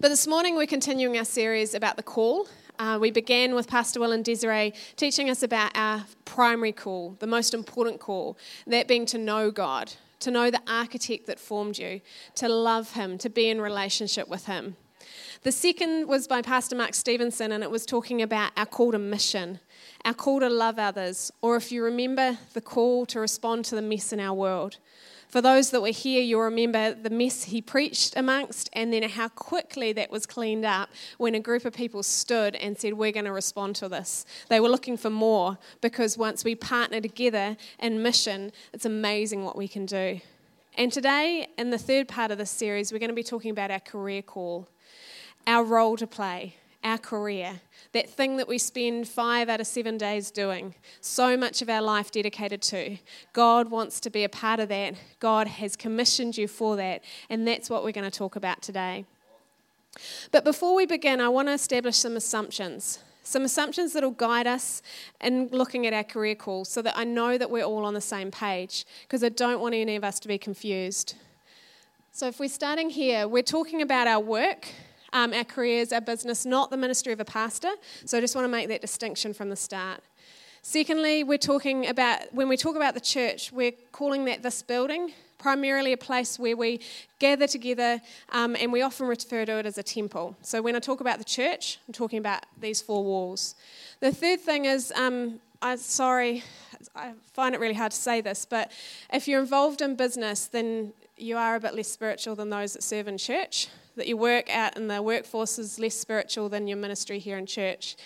But this morning we're continuing our series about the call. Uh, we began with Pastor Will and Desiree teaching us about our primary call, the most important call, that being to know God, to know the architect that formed you, to love Him, to be in relationship with Him. The second was by Pastor Mark Stevenson, and it was talking about our call to mission, our call to love others, or if you remember, the call to respond to the mess in our world. For those that were here, you'll remember the mess he preached amongst, and then how quickly that was cleaned up when a group of people stood and said, We're going to respond to this. They were looking for more because once we partner together in mission, it's amazing what we can do. And today, in the third part of this series, we're going to be talking about our career call, our role to play, our career that thing that we spend five out of seven days doing, so much of our life dedicated to. God wants to be a part of that. God has commissioned you for that, and that's what we're going to talk about today. But before we begin, I want to establish some assumptions. Some assumptions that will guide us in looking at our career call so that I know that we're all on the same page because I don't want any of us to be confused. So, if we're starting here, we're talking about our work, um, our careers, our business, not the ministry of a pastor. So I just want to make that distinction from the start. Secondly, we're talking about, when we talk about the church, we're calling that this building, primarily a place where we gather together um, and we often refer to it as a temple. So when I talk about the church, I'm talking about these four walls. The third thing is, um, I'm sorry, I find it really hard to say this, but if you're involved in business, then you are a bit less spiritual than those that serve in church that your work out in the workforce is less spiritual than your ministry here in church.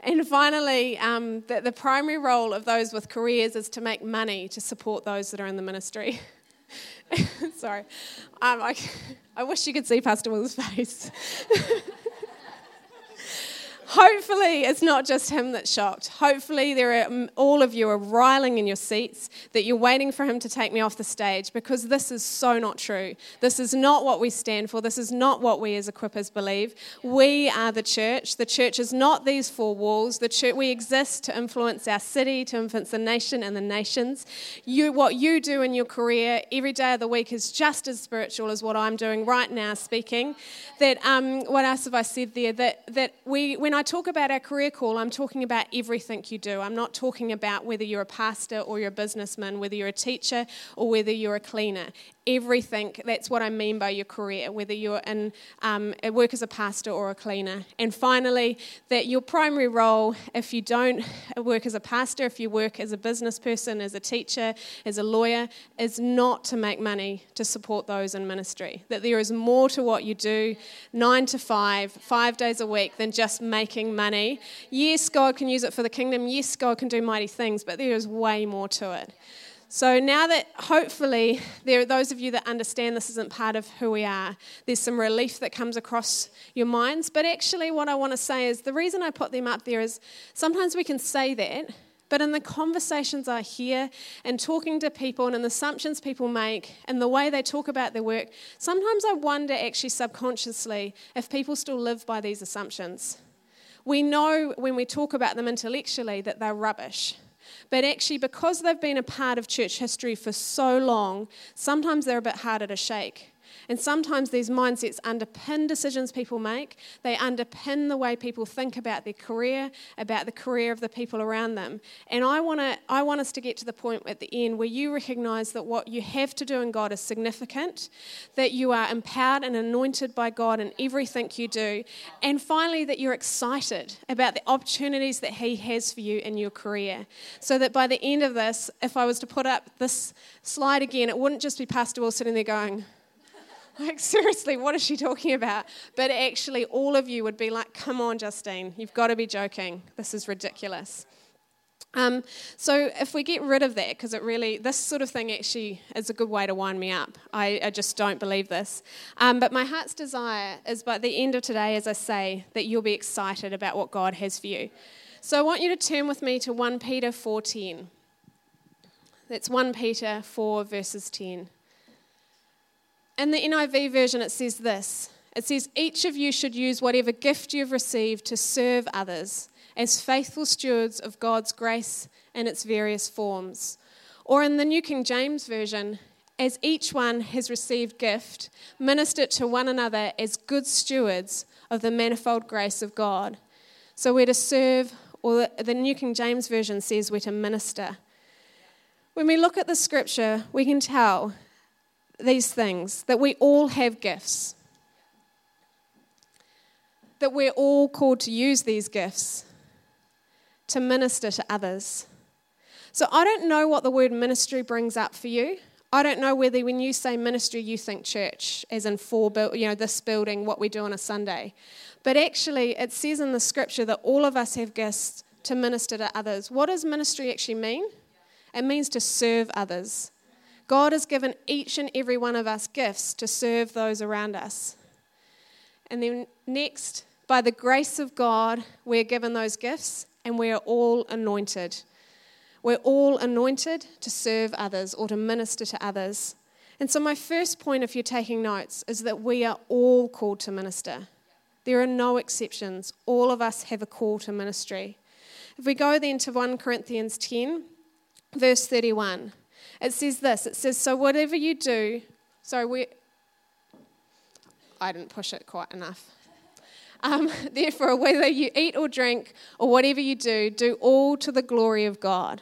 And finally, um, that the primary role of those with careers is to make money to support those that are in the ministry. Sorry. Um, I, I wish you could see Pastor Will's face. Hopefully, it's not just him that's shocked. Hopefully, there are, mm, all of you are riling in your seats that you're waiting for him to take me off the stage because this is so not true. This is not what we stand for. This is not what we as equippers believe. We are the church. The church is not these four walls. The church, we exist to influence our city, to influence the nation and the nations. You, what you do in your career every day of the week is just as spiritual as what I'm doing right now speaking. That, um, what else have I said there? That, that we, when I talk about our career call, I'm talking about everything you do. I'm not talking about whether you're a pastor or you're a businessman, whether you're a teacher or whether you're a cleaner everything. That's what I mean by your career, whether you're in um, work as a pastor or a cleaner. And finally, that your primary role, if you don't work as a pastor, if you work as a business person, as a teacher, as a lawyer, is not to make money to support those in ministry. That there is more to what you do, nine to five, five days a week, than just making money. Yes, God can use it for the kingdom. Yes, God can do mighty things, but there is way more to it. So now that hopefully there are those of you that understand this isn't part of who we are, there's some relief that comes across your minds. But actually, what I want to say is the reason I put them up there is sometimes we can say that, but in the conversations I hear and talking to people and in the assumptions people make and the way they talk about their work, sometimes I wonder actually subconsciously if people still live by these assumptions. We know when we talk about them intellectually that they're rubbish. But actually, because they've been a part of church history for so long, sometimes they're a bit harder to shake. And sometimes these mindsets underpin decisions people make. They underpin the way people think about their career, about the career of the people around them. And I, wanna, I want us to get to the point at the end where you recognize that what you have to do in God is significant, that you are empowered and anointed by God in everything you do, and finally, that you're excited about the opportunities that He has for you in your career. So that by the end of this, if I was to put up this slide again, it wouldn't just be Pastor Will sitting there going, like, seriously, what is she talking about? But actually, all of you would be like, come on, Justine, you've got to be joking. This is ridiculous. Um, so if we get rid of that, because it really, this sort of thing actually is a good way to wind me up. I, I just don't believe this. Um, but my heart's desire is by the end of today, as I say, that you'll be excited about what God has for you. So I want you to turn with me to 1 Peter 4.10. That's 1 Peter 4 verses 10. In the NIV version, it says this it says, Each of you should use whatever gift you've received to serve others as faithful stewards of God's grace in its various forms. Or in the New King James Version, as each one has received gift, minister to one another as good stewards of the manifold grace of God. So we're to serve, or the New King James Version says we're to minister. When we look at the scripture, we can tell these things that we all have gifts, that we're all called to use these gifts to minister to others. So I don't know what the word ministry brings up for you. I don't know whether when you say ministry, you think church, as in for you know this building, what we do on a Sunday. But actually, it says in the scripture that all of us have gifts to minister to others. What does ministry actually mean? It means to serve others. God has given each and every one of us gifts to serve those around us. And then next, by the grace of God, we're given those gifts and we are all anointed. We're all anointed to serve others or to minister to others. And so, my first point, if you're taking notes, is that we are all called to minister. There are no exceptions. All of us have a call to ministry. If we go then to 1 Corinthians 10, verse 31, it says this it says, So, whatever you do, sorry, we, I didn't push it quite enough. Um, therefore, whether you eat or drink or whatever you do, do all to the glory of God.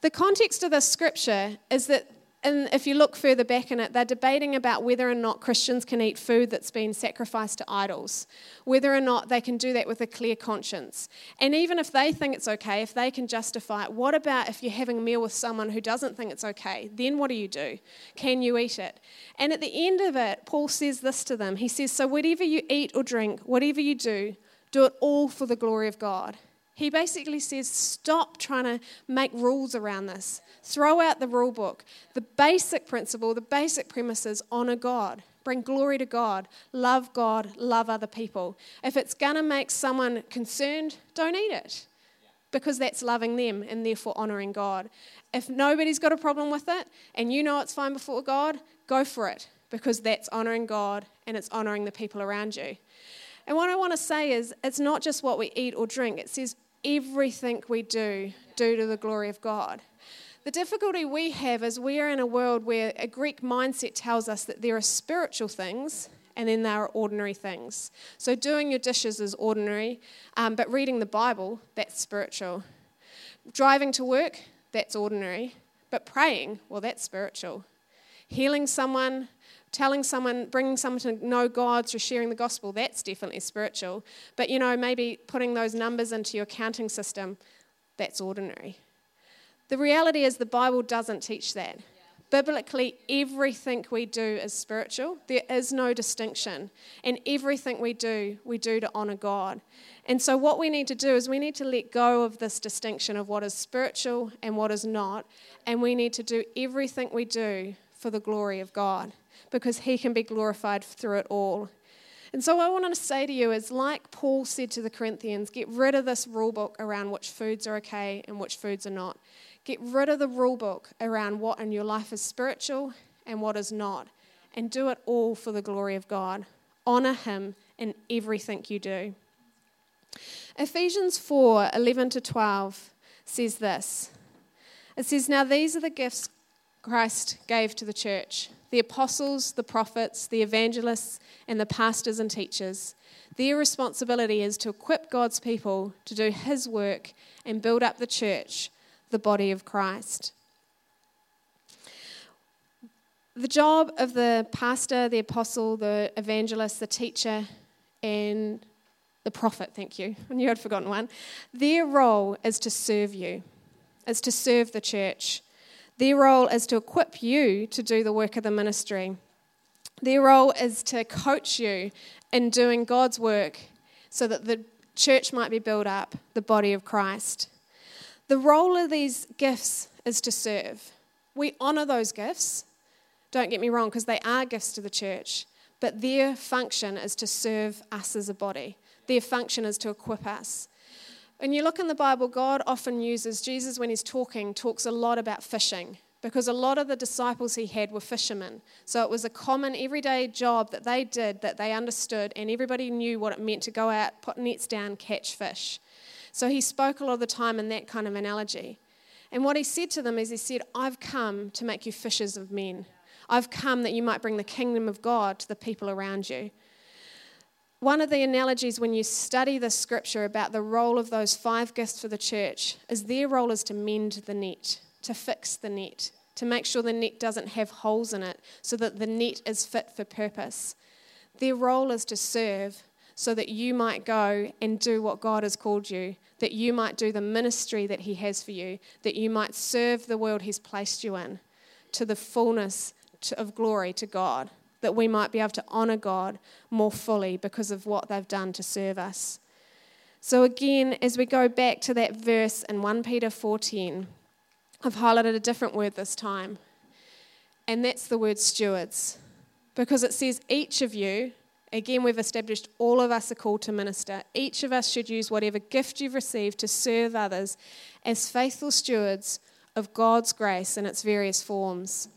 The context of this scripture is that, and if you look further back in it, they're debating about whether or not Christians can eat food that's been sacrificed to idols, whether or not they can do that with a clear conscience. And even if they think it's okay, if they can justify it, what about if you're having a meal with someone who doesn't think it's okay? Then what do you do? Can you eat it? And at the end of it, Paul says this to them He says, So whatever you eat or drink, whatever you do, do it all for the glory of God. He basically says, stop trying to make rules around this. Throw out the rule book. The basic principle, the basic premise is honor God, bring glory to God, love God, love other people. If it's going to make someone concerned, don't eat it because that's loving them and therefore honoring God. If nobody's got a problem with it and you know it's fine before God, go for it because that's honoring God and it's honoring the people around you. And what I want to say is, it's not just what we eat or drink, it says everything we do, do to the glory of God. The difficulty we have is we are in a world where a Greek mindset tells us that there are spiritual things and then there are ordinary things. So doing your dishes is ordinary, um, but reading the Bible, that's spiritual. Driving to work, that's ordinary, but praying, well, that's spiritual. Healing someone, telling someone, bringing someone to know God through sharing the gospel, that's definitely spiritual. But, you know, maybe putting those numbers into your counting system, that's ordinary. The reality is the Bible doesn't teach that. Biblically, everything we do is spiritual. There is no distinction. And everything we do, we do to honor God. And so, what we need to do is we need to let go of this distinction of what is spiritual and what is not. And we need to do everything we do for the glory of God because he can be glorified through it all. And so, what I want to say to you is like Paul said to the Corinthians, get rid of this rule book around which foods are okay and which foods are not. Get rid of the rule book around what in your life is spiritual and what is not. And do it all for the glory of God. Honor him in everything you do. Ephesians 4 11 to 12 says this It says, Now these are the gifts Christ gave to the church the apostles, the prophets, the evangelists, and the pastors and teachers. Their responsibility is to equip God's people to do His work and build up the church, the body of Christ. The job of the pastor, the apostle, the evangelist, the teacher, and the prophet, thank you, I knew I'd forgotten one, their role is to serve you, is to serve the church. Their role is to equip you to do the work of the ministry. Their role is to coach you in doing God's work so that the church might be built up, the body of Christ. The role of these gifts is to serve. We honour those gifts, don't get me wrong, because they are gifts to the church, but their function is to serve us as a body. Their function is to equip us. When you look in the Bible, God often uses, Jesus, when he's talking, talks a lot about fishing because a lot of the disciples he had were fishermen. So it was a common everyday job that they did that they understood, and everybody knew what it meant to go out, put nets down, catch fish. So he spoke a lot of the time in that kind of analogy. And what he said to them is, he said, I've come to make you fishers of men. I've come that you might bring the kingdom of God to the people around you. One of the analogies when you study the scripture about the role of those five gifts for the church is their role is to mend the net, to fix the net, to make sure the net doesn't have holes in it so that the net is fit for purpose. Their role is to serve so that you might go and do what God has called you, that you might do the ministry that He has for you, that you might serve the world He's placed you in to the fullness of glory to God, that we might be able to honour God more fully because of what they've done to serve us. So again, as we go back to that verse in 1 Peter 14, I've highlighted a different word this time. And that's the word stewards. Because it says each of you, again we've established all of us are called to minister. Each of us should use whatever gift you've received to serve others as faithful stewards of God's grace in its various forms.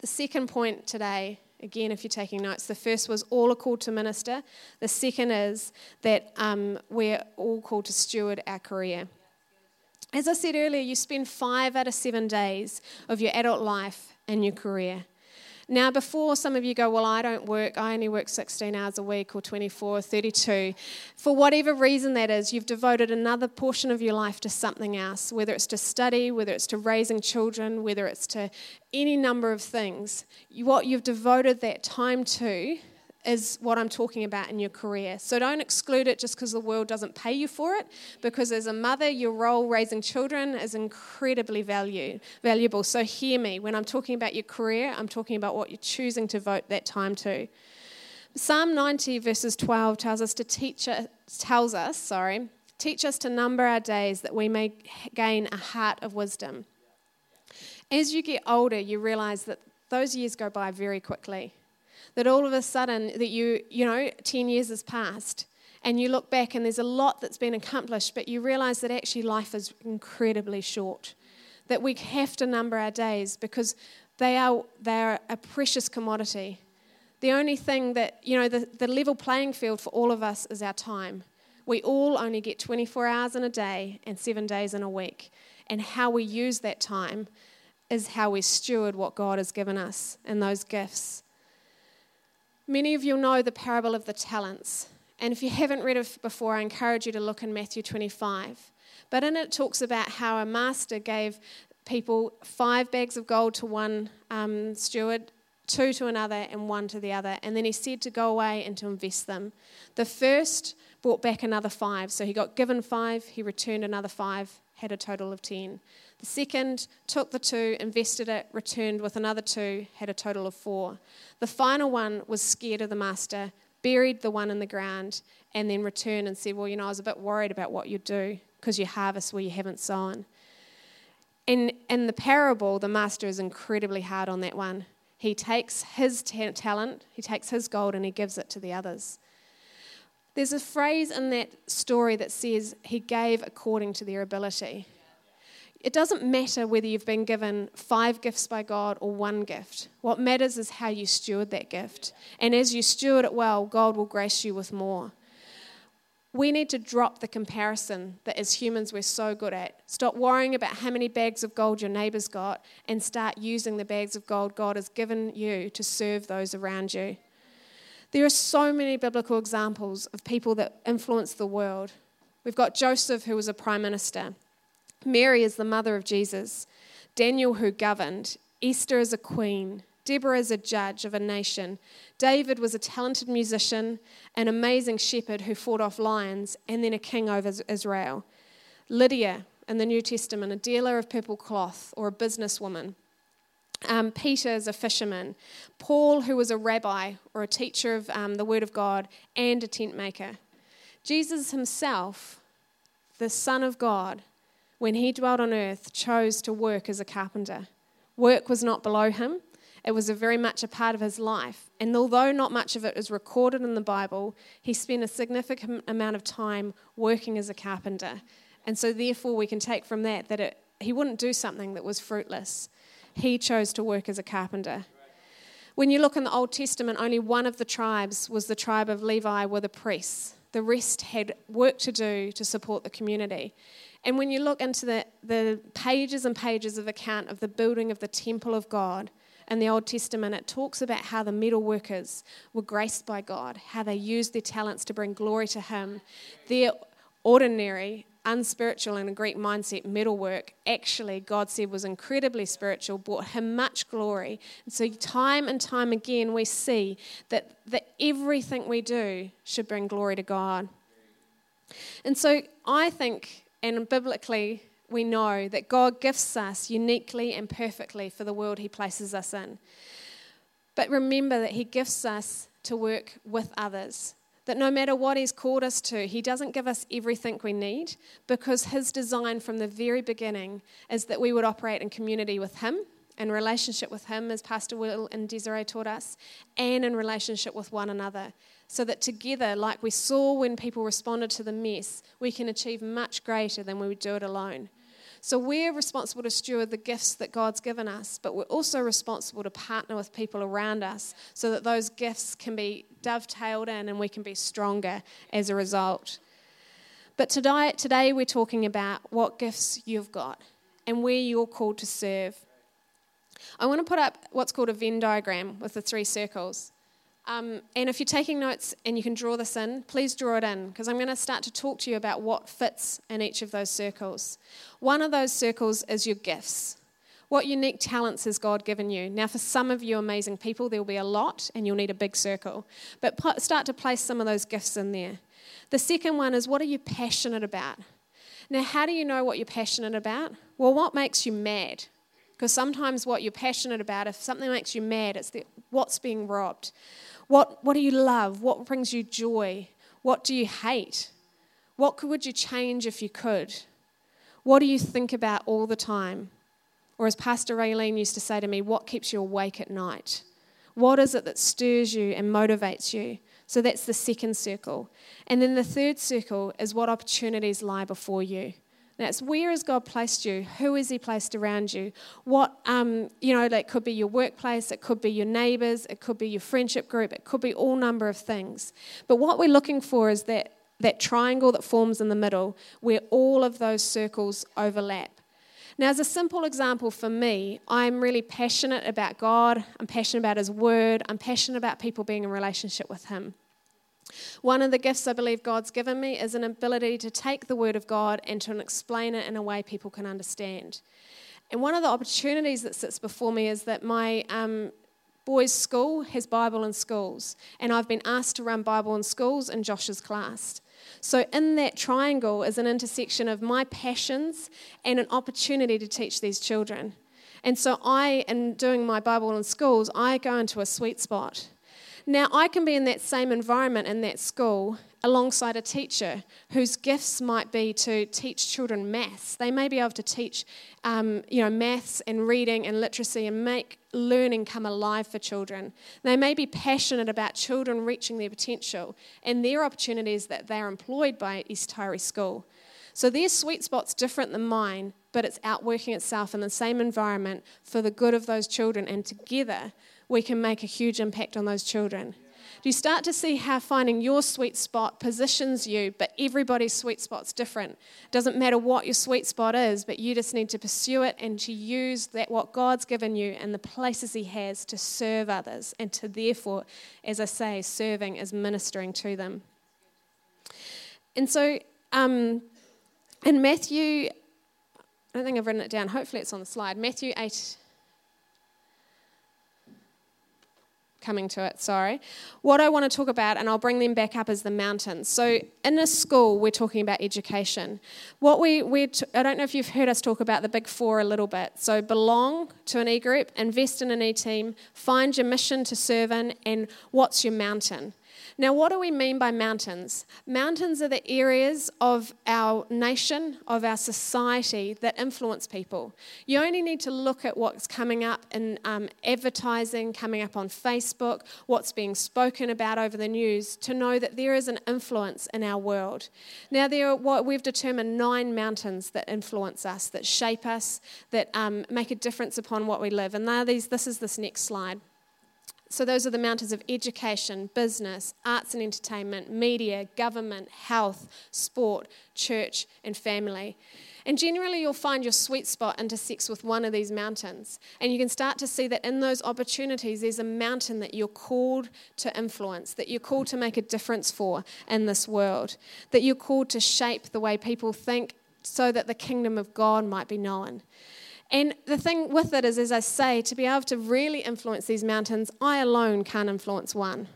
The second point today, again, if you're taking notes, the first was all are called to minister. The second is that um, we're all called to steward our career. As I said earlier, you spend five out of seven days of your adult life in your career. Now, before some of you go, Well, I don't work, I only work 16 hours a week or 24 or 32, for whatever reason that is, you've devoted another portion of your life to something else, whether it's to study, whether it's to raising children, whether it's to any number of things. What you've devoted that time to is what I'm talking about in your career. So don't exclude it just because the world doesn't pay you for it, because as a mother, your role raising children is incredibly value, valuable. So hear me. When I'm talking about your career, I'm talking about what you're choosing to vote that time to. Psalm 90 verses 12 tells us to teach tells us, sorry, teach us to number our days that we may gain a heart of wisdom. As you get older, you realize that those years go by very quickly that all of a sudden that you, you know, 10 years has passed and you look back and there's a lot that's been accomplished, but you realize that actually life is incredibly short. That we have to number our days because they are, they are a precious commodity. The only thing that, you know, the, the level playing field for all of us is our time. We all only get 24 hours in a day and seven days in a week. And how we use that time is how we steward what God has given us and those gifts. Many of you know the parable of the talents. And if you haven't read it before, I encourage you to look in Matthew 25. But in it, it talks about how a master gave people five bags of gold to one um, steward, two to another, and one to the other. And then he said to go away and to invest them. The first brought back another five. So he got given five, he returned another five, had a total of ten. The second took the two, invested it, returned with another two, had a total of four. The final one was scared of the master, buried the one in the ground, and then returned and said, Well, you know, I was a bit worried about what you'd do because you harvest where you haven't sown. In, in the parable, the master is incredibly hard on that one. He takes his ta- talent, he takes his gold, and he gives it to the others. There's a phrase in that story that says he gave according to their ability. It doesn't matter whether you've been given five gifts by God or one gift. What matters is how you steward that gift. And as you steward it well, God will grace you with more. We need to drop the comparison that as humans we're so good at. Stop worrying about how many bags of gold your neighbour's got and start using the bags of gold God has given you to serve those around you. There are so many biblical examples of people that influence the world. We've got Joseph, who was a prime minister. Mary is the mother of Jesus, Daniel, who governed, Esther is a queen, Deborah is a judge of a nation, David was a talented musician, an amazing shepherd who fought off lions, and then a king over Israel. Lydia in the New Testament, a dealer of purple cloth or a businesswoman. Um, Peter is a fisherman. Paul, who was a rabbi or a teacher of um, the Word of God and a tent maker. Jesus himself, the Son of God, when he dwelt on earth, chose to work as a carpenter. Work was not below him, it was very much a part of his life. And although not much of it is recorded in the Bible, he spent a significant amount of time working as a carpenter. And so, therefore, we can take from that that it, he wouldn't do something that was fruitless. He chose to work as a carpenter. When you look in the Old Testament, only one of the tribes was the tribe of Levi, were the priests. The rest had work to do to support the community. And when you look into the, the pages and pages of account of the building of the temple of God in the Old Testament, it talks about how the metal workers were graced by God, how they used their talents to bring glory to Him. Their ordinary, unspiritual in a Greek mindset metalwork, actually, God said was incredibly spiritual, brought him much glory. And so, time and time again, we see that, that everything we do should bring glory to God. And so, I think, and biblically, we know that God gifts us uniquely and perfectly for the world He places us in. But remember that He gifts us to work with others. That no matter what He's called us to, He doesn't give us everything we need because His design from the very beginning is that we would operate in community with Him, in relationship with Him, as Pastor Will and Desiree taught us, and in relationship with one another. So that together, like we saw when people responded to the mess, we can achieve much greater than we would do it alone. So we're responsible to steward the gifts that God's given us, but we're also responsible to partner with people around us so that those gifts can be dovetailed in and we can be stronger as a result. But today, today we're talking about what gifts you've got and where you're called to serve. I want to put up what's called a Venn diagram with the three circles. Um, and if you're taking notes and you can draw this in, please draw it in because I'm going to start to talk to you about what fits in each of those circles. One of those circles is your gifts. What unique talents has God given you? Now, for some of you amazing people, there will be a lot and you'll need a big circle. But start to place some of those gifts in there. The second one is what are you passionate about? Now, how do you know what you're passionate about? Well, what makes you mad? Because sometimes what you're passionate about, if something makes you mad, it's the, what's being robbed. What, what do you love? What brings you joy? What do you hate? What would you change if you could? What do you think about all the time? Or as Pastor Raylene used to say to me, what keeps you awake at night? What is it that stirs you and motivates you? So that's the second circle. And then the third circle is what opportunities lie before you. That's where has God placed you? Who has He placed around you? What, um, you know, that could be your workplace, it could be your neighbours, it could be your friendship group, it could be all number of things. But what we're looking for is that, that triangle that forms in the middle where all of those circles overlap. Now, as a simple example for me, I'm really passionate about God, I'm passionate about His Word, I'm passionate about people being in relationship with Him. One of the gifts I believe God's given me is an ability to take the Word of God and to explain it in a way people can understand. And one of the opportunities that sits before me is that my um, boys' school has Bible in schools, and I've been asked to run Bible in schools in Josh's class. So, in that triangle is an intersection of my passions and an opportunity to teach these children. And so, I, in doing my Bible in schools, I go into a sweet spot now, I can be in that same environment in that school alongside a teacher whose gifts might be to teach children maths. They may be able to teach, um, you know, maths and reading and literacy and make learning come alive for children. They may be passionate about children reaching their potential and their opportunities that they're employed by East Taieri School. So their sweet spot's different than mine, but it's outworking itself in the same environment for the good of those children, and together we can make a huge impact on those children. Do you start to see how finding your sweet spot positions you, but everybody's sweet spot's different? It doesn't matter what your sweet spot is, but you just need to pursue it and to use that what God's given you and the places He has to serve others and to therefore, as I say, serving is ministering to them. And so, um, in Matthew, I don't think I've written it down. Hopefully, it's on the slide. Matthew 8, coming to it, sorry. What I want to talk about, and I'll bring them back up, is the mountains. So, in a school, we're talking about education. What we, we t- I don't know if you've heard us talk about the big four a little bit. So, belong to an e group, invest in an e team, find your mission to serve in, and what's your mountain. Now, what do we mean by mountains? Mountains are the areas of our nation, of our society that influence people. You only need to look at what's coming up in um, advertising, coming up on Facebook, what's being spoken about over the news to know that there is an influence in our world. Now, there are what we've determined nine mountains that influence us, that shape us, that um, make a difference upon what we live. And these, this is this next slide. So, those are the mountains of education, business, arts and entertainment, media, government, health, sport, church, and family. And generally, you'll find your sweet spot intersects with one of these mountains. And you can start to see that in those opportunities, there's a mountain that you're called to influence, that you're called to make a difference for in this world, that you're called to shape the way people think so that the kingdom of God might be known. And the thing with it is, as I say, to be able to really influence these mountains, I alone can't influence one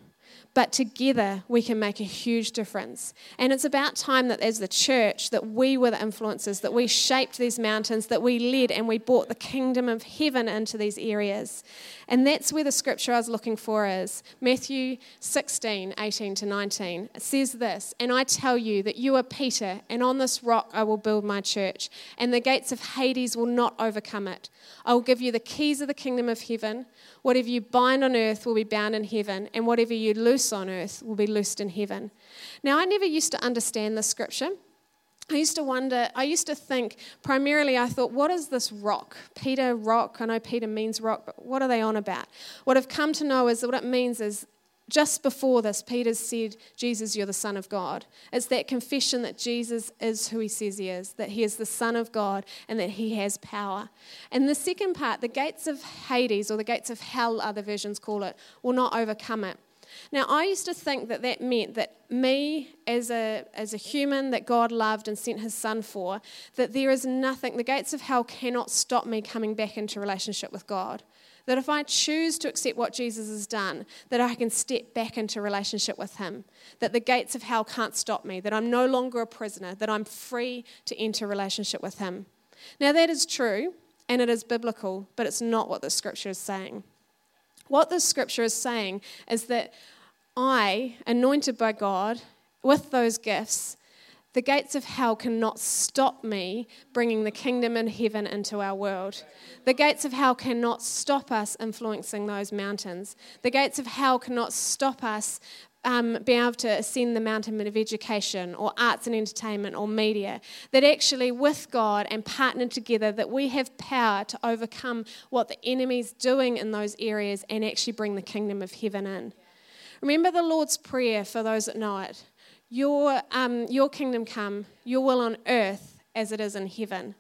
but together we can make a huge difference. And it's about time that as the church that we were the influencers, that we shaped these mountains, that we led and we brought the kingdom of heaven into these areas. And that's where the scripture I was looking for is Matthew 16, 18 to 19. It says this, and I tell you that you are Peter, and on this rock I will build my church, and the gates of Hades will not overcome it. I will give you the keys of the kingdom of heaven. Whatever you bind on earth will be bound in heaven, and whatever you loose on earth will be loosed in heaven. Now, I never used to understand this scripture. I used to wonder, I used to think primarily, I thought, what is this rock? Peter, rock. I know Peter means rock, but what are they on about? What I've come to know is that what it means is just before this, Peter said, Jesus, you're the Son of God. It's that confession that Jesus is who he says he is, that he is the Son of God and that he has power. And the second part, the gates of Hades, or the gates of hell, other versions call it, will not overcome it. Now, I used to think that that meant that me, as a, as a human that God loved and sent his son for, that there is nothing, the gates of hell cannot stop me coming back into relationship with God. That if I choose to accept what Jesus has done, that I can step back into relationship with Him. That the gates of hell can't stop me. That I'm no longer a prisoner. That I'm free to enter relationship with Him. Now, that is true and it is biblical, but it's not what the scripture is saying. What the scripture is saying is that I, anointed by God, with those gifts, the gates of hell cannot stop me bringing the kingdom and heaven into our world. The gates of hell cannot stop us influencing those mountains. The gates of hell cannot stop us um, being able to ascend the mountain of education or arts and entertainment or media. That actually, with God and partnered together, that we have power to overcome what the enemy's doing in those areas and actually bring the kingdom of heaven in. Remember the Lord's Prayer for those that know it. Your, um, your kingdom come, your will on earth as it is in heaven.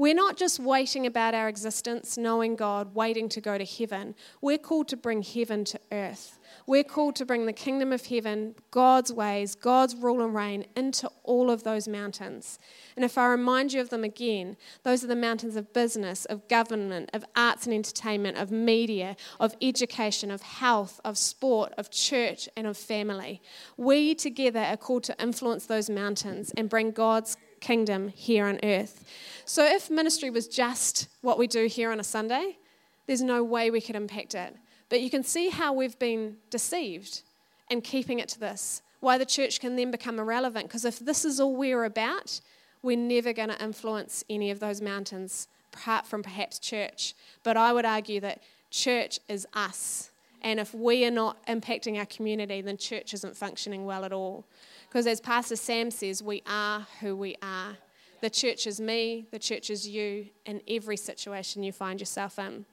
We're not just waiting about our existence, knowing God, waiting to go to heaven. We're called to bring heaven to earth. We're called to bring the kingdom of heaven, God's ways, God's rule and reign into all of those mountains. And if I remind you of them again, those are the mountains of business, of government, of arts and entertainment, of media, of education, of health, of sport, of church, and of family. We together are called to influence those mountains and bring God's kingdom here on earth. So if ministry was just what we do here on a Sunday, there's no way we could impact it. But you can see how we've been deceived in keeping it to this. Why the church can then become irrelevant. Because if this is all we're about, we're never going to influence any of those mountains, apart from perhaps church. But I would argue that church is us. And if we are not impacting our community, then church isn't functioning well at all. Because as Pastor Sam says, we are who we are. The church is me, the church is you, in every situation you find yourself in.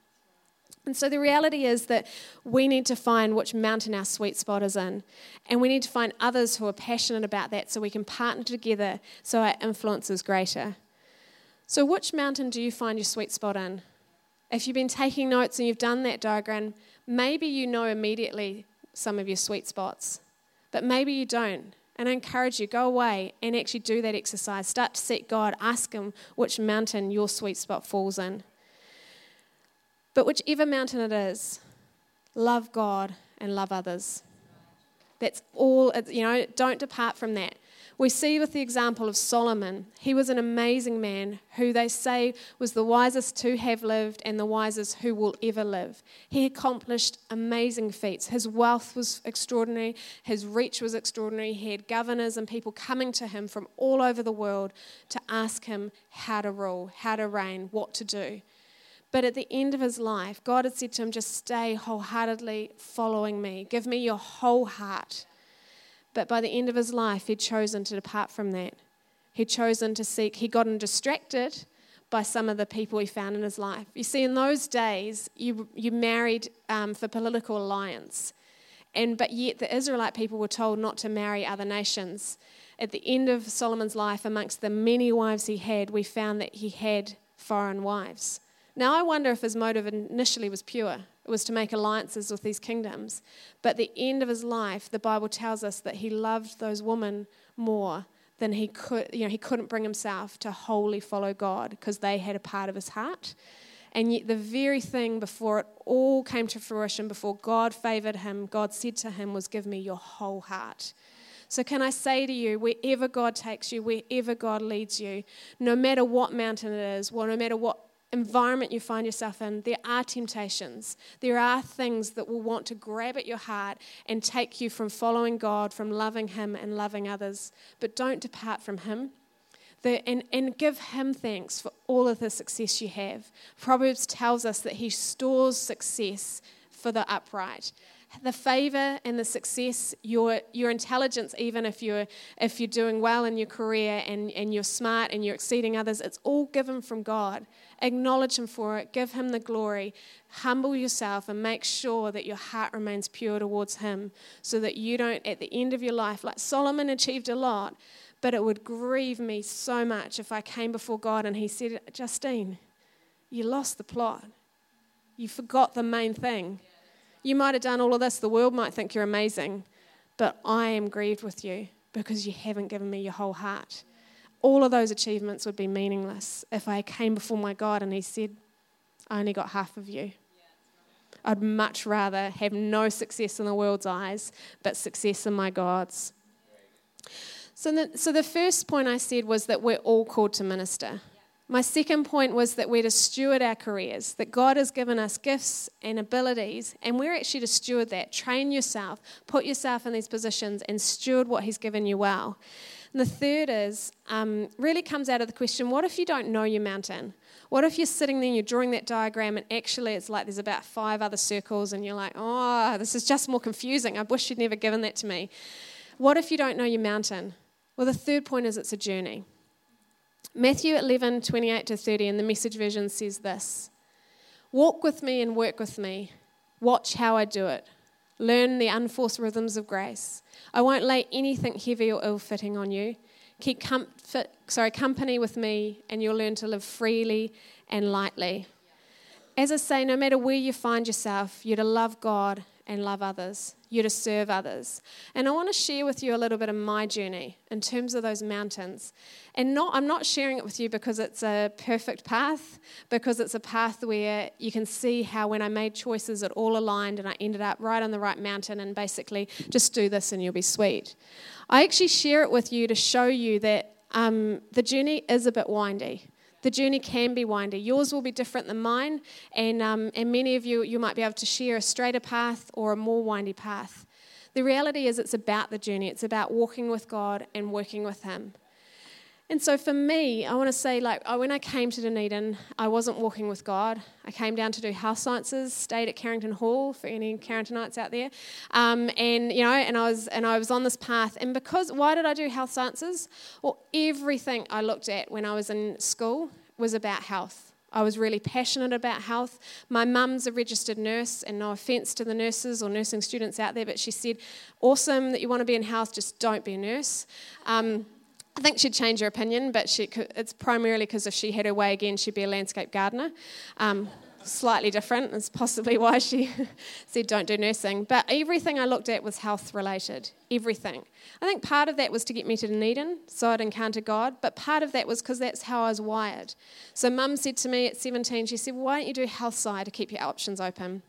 And so the reality is that we need to find which mountain our sweet spot is in. And we need to find others who are passionate about that so we can partner together so our influence is greater. So, which mountain do you find your sweet spot in? If you've been taking notes and you've done that diagram, maybe you know immediately some of your sweet spots, but maybe you don't. And I encourage you, go away and actually do that exercise. Start to seek God, ask Him which mountain your sweet spot falls in. But whichever mountain it is, love God and love others. That's all, you know, don't depart from that. We see with the example of Solomon, he was an amazing man who they say was the wisest to have lived and the wisest who will ever live. He accomplished amazing feats. His wealth was extraordinary, his reach was extraordinary. He had governors and people coming to him from all over the world to ask him how to rule, how to reign, what to do. But at the end of his life, God had said to him, just stay wholeheartedly following me. Give me your whole heart. But by the end of his life, he'd chosen to depart from that. He'd chosen to seek, he'd gotten distracted by some of the people he found in his life. You see, in those days, you, you married um, for political alliance. And, but yet, the Israelite people were told not to marry other nations. At the end of Solomon's life, amongst the many wives he had, we found that he had foreign wives. Now, I wonder if his motive initially was pure. It was to make alliances with these kingdoms. But the end of his life, the Bible tells us that he loved those women more than he could, you know, he couldn't bring himself to wholly follow God because they had a part of his heart. And yet, the very thing before it all came to fruition, before God favored him, God said to him, was, Give me your whole heart. So, can I say to you, wherever God takes you, wherever God leads you, no matter what mountain it is, well, no matter what environment you find yourself in, there are temptations. There are things that will want to grab at your heart and take you from following God, from loving Him and loving others. But don't depart from Him. The, and, and give him thanks for all of the success you have. Proverbs tells us that he stores success for the upright the favor and the success, your, your intelligence, even if you're, if you're doing well in your career and, and you're smart and you're exceeding others, it's all given from God. Acknowledge Him for it, give Him the glory, humble yourself, and make sure that your heart remains pure towards Him so that you don't, at the end of your life, like Solomon achieved a lot, but it would grieve me so much if I came before God and He said, Justine, you lost the plot. You forgot the main thing. You might have done all of this, the world might think you're amazing, but I am grieved with you because you haven't given me your whole heart. All of those achievements would be meaningless if I came before my God and He said, I only got half of you. I'd much rather have no success in the world's eyes, but success in my God's. So the, so the first point I said was that we're all called to minister. My second point was that we're to steward our careers, that God has given us gifts and abilities, and we're actually to steward that. Train yourself, put yourself in these positions, and steward what He's given you well. And the third is um, really comes out of the question what if you don't know your mountain? What if you're sitting there and you're drawing that diagram, and actually it's like there's about five other circles, and you're like, oh, this is just more confusing. I wish you'd never given that to me. What if you don't know your mountain? Well, the third point is it's a journey. Matthew 11, 28 to 30 in the message version says this Walk with me and work with me. Watch how I do it. Learn the unforced rhythms of grace. I won't lay anything heavy or ill fitting on you. Keep comfort, sorry, company with me, and you'll learn to live freely and lightly. As I say, no matter where you find yourself, you're to love God and love others. You're to serve others. And I want to share with you a little bit of my journey in terms of those mountains. And not, I'm not sharing it with you because it's a perfect path, because it's a path where you can see how when I made choices, it all aligned and I ended up right on the right mountain and basically just do this and you'll be sweet. I actually share it with you to show you that um, the journey is a bit windy the journey can be windy. Yours will be different than mine, and, um, and many of you, you might be able to share a straighter path or a more windy path. The reality is, it's about the journey, it's about walking with God and working with Him. And so for me, I want to say, like, when I came to Dunedin, I wasn't walking with God. I came down to do health sciences, stayed at Carrington Hall for any Carringtonites out there, um, and you know, and I was and I was on this path. And because why did I do health sciences? Well, everything I looked at when I was in school was about health. I was really passionate about health. My mum's a registered nurse, and no offense to the nurses or nursing students out there, but she said, Awesome that you want to be in health, just don't be a nurse. Um, I think she'd change her opinion, but she, it's primarily because if she had her way again, she'd be a landscape gardener. Um, slightly different. It's possibly why she said don't do nursing. But everything I looked at was health related. Everything. I think part of that was to get me to Dunedin, so I'd encounter God. But part of that was because that's how I was wired. So Mum said to me at 17, she said, "Why don't you do health side to keep your options open?"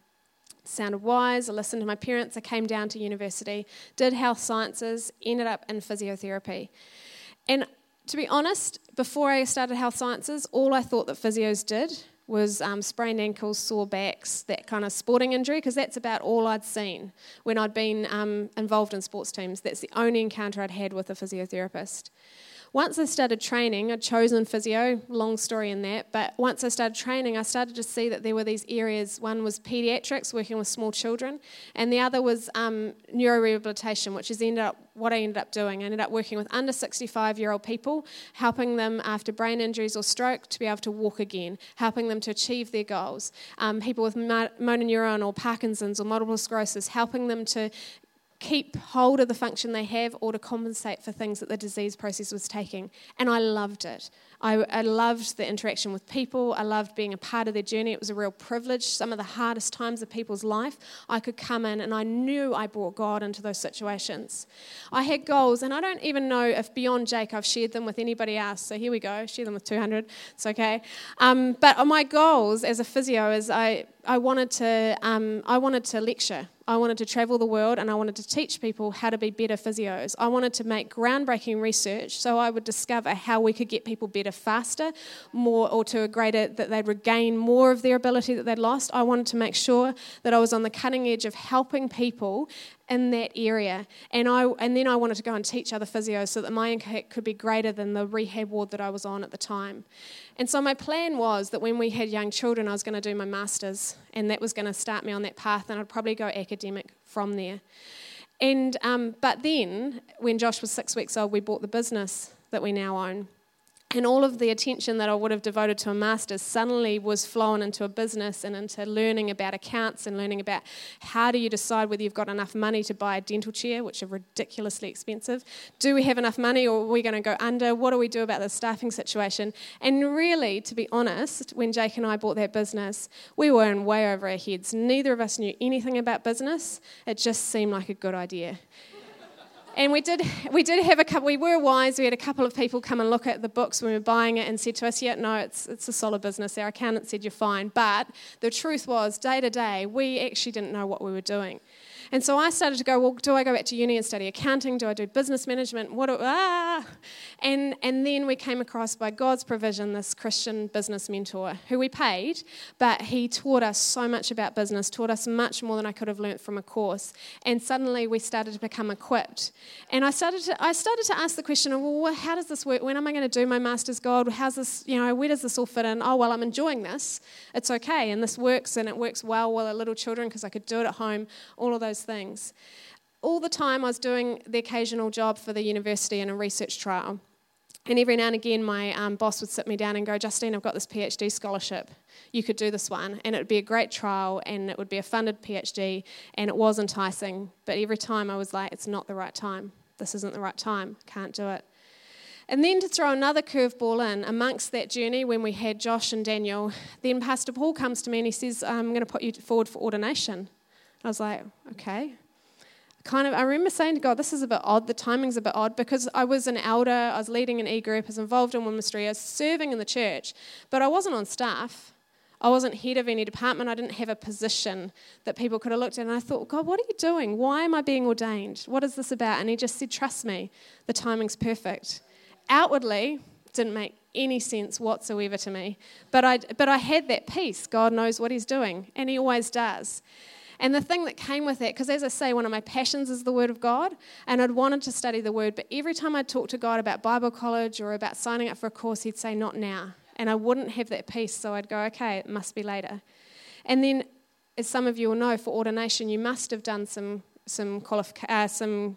sounded wise. I listened to my parents. I came down to university, did health sciences, ended up in physiotherapy. And to be honest, before I started health sciences, all I thought that physios did was um, sprained ankles, sore backs, that kind of sporting injury, because that's about all I'd seen when I'd been um, involved in sports teams. That's the only encounter I'd had with a physiotherapist. Once I started training, I'd chosen physio, long story in that, but once I started training, I started to see that there were these areas. One was pediatrics, working with small children, and the other was um, neurorehabilitation, which is ended up what I ended up doing. I ended up working with under 65 year old people, helping them after brain injuries or stroke to be able to walk again, helping them to achieve their goals. Um, people with motor neuron or Parkinson's or multiple sclerosis, helping them to keep hold of the function they have or to compensate for things that the disease process was taking. And I loved it. I, I, loved the interaction with people. I loved being a part of their journey. It was a real privilege. Some of the hardest times of people's life, I could come in and I knew I brought God into those situations. I had goals, and I don't even know if beyond Jake I've shared them with anybody else. So here we go, share them with 200. It's okay. Um, but my goals as a physio is I, I wanted to um, I wanted to lecture. I wanted to travel the world and I wanted to teach people how to be better physios. I wanted to make groundbreaking research so I would discover how we could get people better faster, more or to a greater that they'd regain more of their ability that they'd lost. I wanted to make sure that I was on the cutting edge of helping people in that area. And, I, and then I wanted to go and teach other physios so that my impact could be greater than the rehab ward that I was on at the time. And so my plan was that when we had young children, I was going to do my master's, and that was going to start me on that path, and I'd probably go academic from there. And um, but then, when Josh was six weeks old, we bought the business that we now own. And all of the attention that I would have devoted to a master's suddenly was flown into a business and into learning about accounts and learning about how do you decide whether you've got enough money to buy a dental chair, which are ridiculously expensive. Do we have enough money or are we going to go under? What do we do about the staffing situation? And really, to be honest, when Jake and I bought that business, we were in way over our heads. Neither of us knew anything about business. It just seemed like a good idea. And we did, we did have a couple, we were wise. We had a couple of people come and look at the books when we were buying it and said to us, yeah, no, it's, it's a solid business. Our accountant said you're fine. But the truth was, day to day, we actually didn't know what we were doing. And so I started to go, well, do I go back to uni and study accounting? Do I do business management? What do, ah! And, and then we came across, by God's provision, this Christian business mentor who we paid, but he taught us so much about business, taught us much more than I could have learnt from a course. And suddenly we started to become equipped. And I started to, I started to ask the question of, well, how does this work? When am I going to do my master's, God? How's this, you know, where does this all fit in? Oh, well, I'm enjoying this. It's okay. And this works, and it works well with little children because I could do it at home, all of those those things. All the time, I was doing the occasional job for the university in a research trial. And every now and again, my um, boss would sit me down and go, Justine, I've got this PhD scholarship. You could do this one. And it would be a great trial, and it would be a funded PhD, and it was enticing. But every time I was like, it's not the right time. This isn't the right time. Can't do it. And then to throw another curveball in, amongst that journey, when we had Josh and Daniel, then Pastor Paul comes to me and he says, I'm going to put you forward for ordination. I was like, okay. Kind of, I remember saying to God, this is a bit odd. The timing's a bit odd because I was an elder, I was leading an e group, I was involved in ministry, I was serving in the church, but I wasn't on staff. I wasn't head of any department. I didn't have a position that people could have looked at. And I thought, God, what are you doing? Why am I being ordained? What is this about? And he just said, Trust me, the timing's perfect. Outwardly, didn't make any sense whatsoever to me. But I, but I had that peace. God knows what he's doing, and he always does. And the thing that came with that, because as I say, one of my passions is the Word of God, and I'd wanted to study the Word, but every time I'd talk to God about Bible college or about signing up for a course, He'd say, Not now. And I wouldn't have that peace, so I'd go, Okay, it must be later. And then, as some of you will know, for ordination, you must have done some, some, uh, some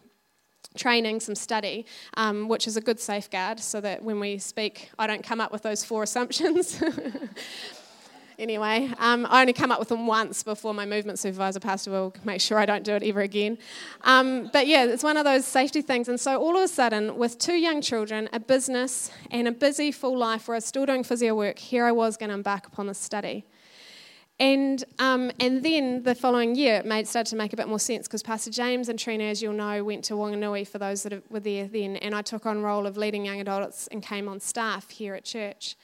training, some study, um, which is a good safeguard so that when we speak, I don't come up with those four assumptions. anyway. Um, I only come up with them once before my movement supervisor, Pastor, will make sure I don't do it ever again. Um, but yeah, it's one of those safety things. And so all of a sudden, with two young children, a business, and a busy full life where I was still doing physio work, here I was going to embark upon this study. And, um, and then the following year, it made, started to make a bit more sense because Pastor James and Trina, as you'll know, went to Wanganui for those that were there then, and I took on role of leading young adults and came on staff here at church.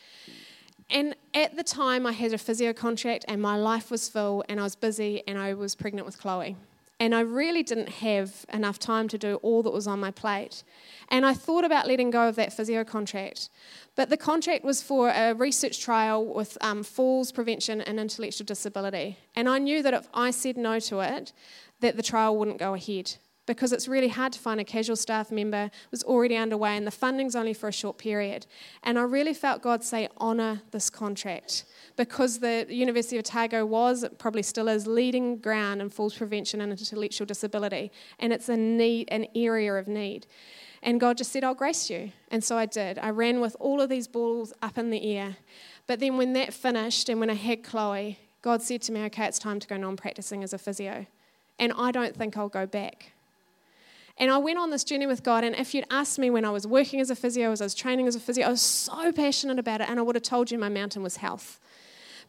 And at the time, I had a physio contract, and my life was full, and I was busy, and I was pregnant with Chloe. And I really didn't have enough time to do all that was on my plate. And I thought about letting go of that physio contract. But the contract was for a research trial with um, falls prevention and intellectual disability. And I knew that if I said no to it, that the trial wouldn't go ahead. Because it's really hard to find a casual staff member It was already underway and the funding's only for a short period. And I really felt God say, honour this contract because the University of Otago was, probably still is, leading ground in falls prevention and intellectual disability. And it's a need, an area of need. And God just said, I'll grace you. And so I did. I ran with all of these balls up in the air. But then when that finished and when I had Chloe, God said to me, okay, it's time to go non practicing as a physio. And I don't think I'll go back. And I went on this journey with God. And if you'd asked me when I was working as a physio, as I was training as a physio, I was so passionate about it. And I would have told you my mountain was health.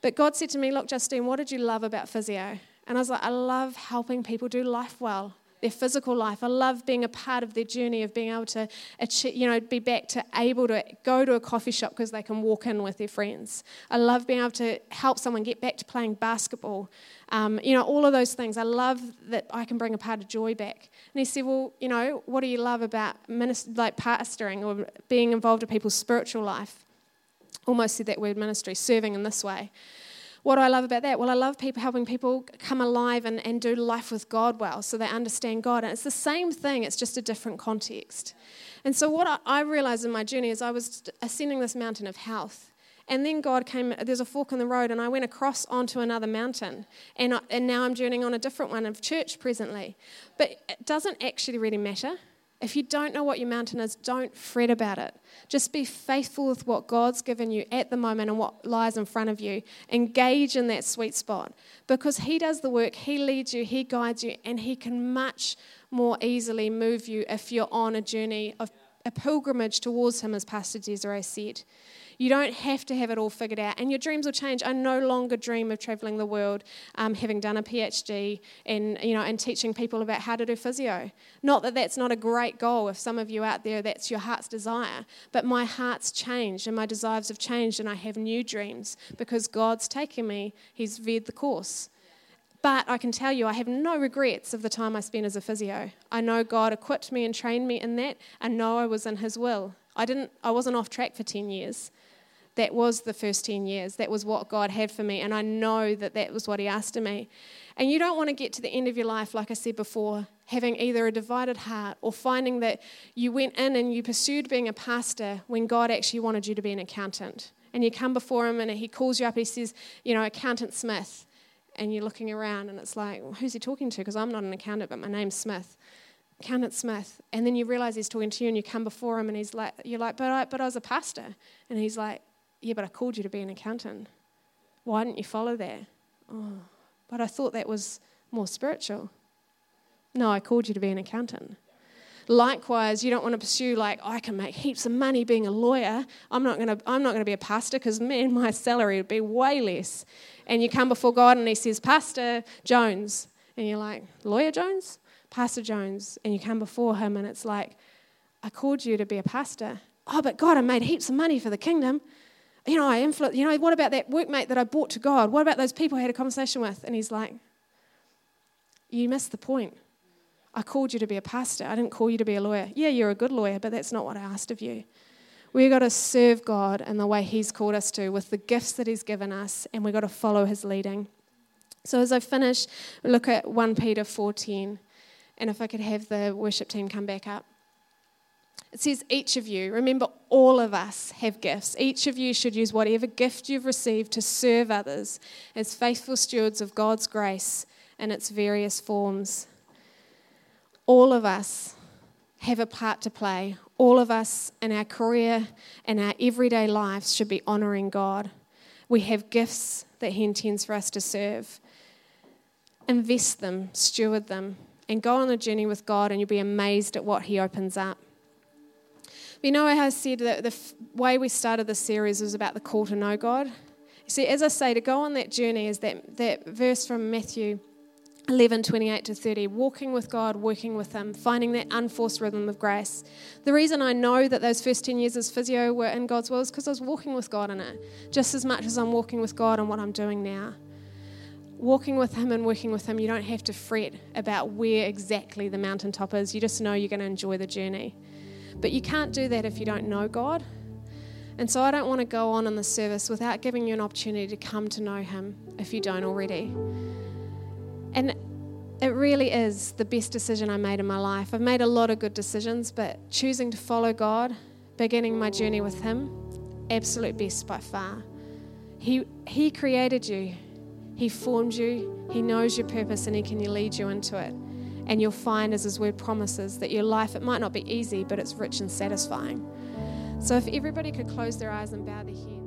But God said to me, Look, Justine, what did you love about physio? And I was like, I love helping people do life well their physical life. I love being a part of their journey of being able to, achieve, you know, be back to able to go to a coffee shop because they can walk in with their friends. I love being able to help someone get back to playing basketball. Um, you know, all of those things. I love that I can bring a part of joy back. And he said, well, you know, what do you love about minister, like pastoring or being involved in people's spiritual life? Almost said that word ministry, serving in this way. What do I love about that? Well, I love people helping people come alive and, and do life with God well so they understand God. And it's the same thing, it's just a different context. And so, what I, realized in my journey is I was ascending this mountain of health. And then God came, there's a fork in the road, and I went across onto another mountain. And, I, and now I'm journeying on a different one of church presently. But it doesn't actually really matter if you don't know what your mountain is, don't fret about it. Just be faithful with what God's given you at the moment and what lies in front of you. Engage in that sweet spot because He does the work, He leads you, He guides you, and He can much more easily move you if you're on a journey of a pilgrimage towards Him, as Pastor Desiree said. You don't have to have it all figured out, and your dreams will change. I no longer dream of traveling the world, um, having done a PhD, and you know, and teaching people about how to do physio. Not that that's not a great goal. If some of you out there, that's your heart's desire. But my heart's changed, and my desires have changed, and I have new dreams because God's taken me. He's veered the course. But I can tell you, I have no regrets of the time I spent as a physio. I know God equipped me and trained me in that, and know I was in His will. I didn't. I wasn't off track for ten years that was the first 10 years. That was what God had for me. And I know that that was what He asked of me. And you don't want to get to the end of your life, like I said before, having either a divided heart or finding that you went in and you pursued being a pastor when God actually wanted you to be an accountant. And you come before Him and He calls you up and He says, you know, Accountant Smith. And you're looking around and it's like, well, who's He talking to? Because I'm not an accountant, but my name's Smith. Accountant Smith. And then you realize He's talking to you and you come before Him and He's like, you're like, but I, but I was a pastor. And He's like, yeah, but I called you to be an accountant. Why didn't you follow that? Oh, but I thought that was more spiritual. No, I called you to be an accountant. Likewise, you don't want to pursue like oh, I can make heaps of money being a lawyer. I'm not going to. I'm not going to be a pastor because man, my salary would be way less. And you come before God and He says, Pastor Jones, and you're like, Lawyer Jones, Pastor Jones, and you come before Him and it's like, I called you to be a pastor. Oh, but God, I made heaps of money for the kingdom you know, I influence, you know, what about that workmate that I brought to God? What about those people I had a conversation with? And he's like, You missed the point. I called you to be a pastor. I didn't call you to be a lawyer. Yeah, you're a good lawyer, but that's not what I asked of you. We've got to serve God in the way He's called us to, with the gifts that He's given us, and we've got to follow His leading. So as I finish, look at 1 Peter 4.10, and if I could have the worship team come back up. It says, each of you, remember, all of us have gifts. Each of you should use whatever gift you've received to serve others as faithful stewards of God's grace in its various forms. All of us have a part to play. All of us in our career and our everyday lives should be honouring God. We have gifts that He intends for us to serve. Invest them, steward them, and go on a journey with God, and you'll be amazed at what He opens up. You know, I said that the f- way we started this series was about the call to know God. You see, as I say, to go on that journey is that, that verse from Matthew 11, 28 to 30, walking with God, working with Him, finding that unforced rhythm of grace. The reason I know that those first 10 years as physio were in God's will is because I was walking with God in it, just as much as I'm walking with God in what I'm doing now. Walking with Him and working with Him, you don't have to fret about where exactly the mountaintop is. You just know you're going to enjoy the journey. But you can't do that if you don't know God. And so I don't want to go on in the service without giving you an opportunity to come to know Him if you don't already. And it really is the best decision I made in my life. I've made a lot of good decisions, but choosing to follow God, beginning my journey with Him, absolute best by far. He, he created you, He formed you, He knows your purpose, and He can lead you into it. And you'll find, as His word promises, that your life, it might not be easy, but it's rich and satisfying. So if everybody could close their eyes and bow their heads.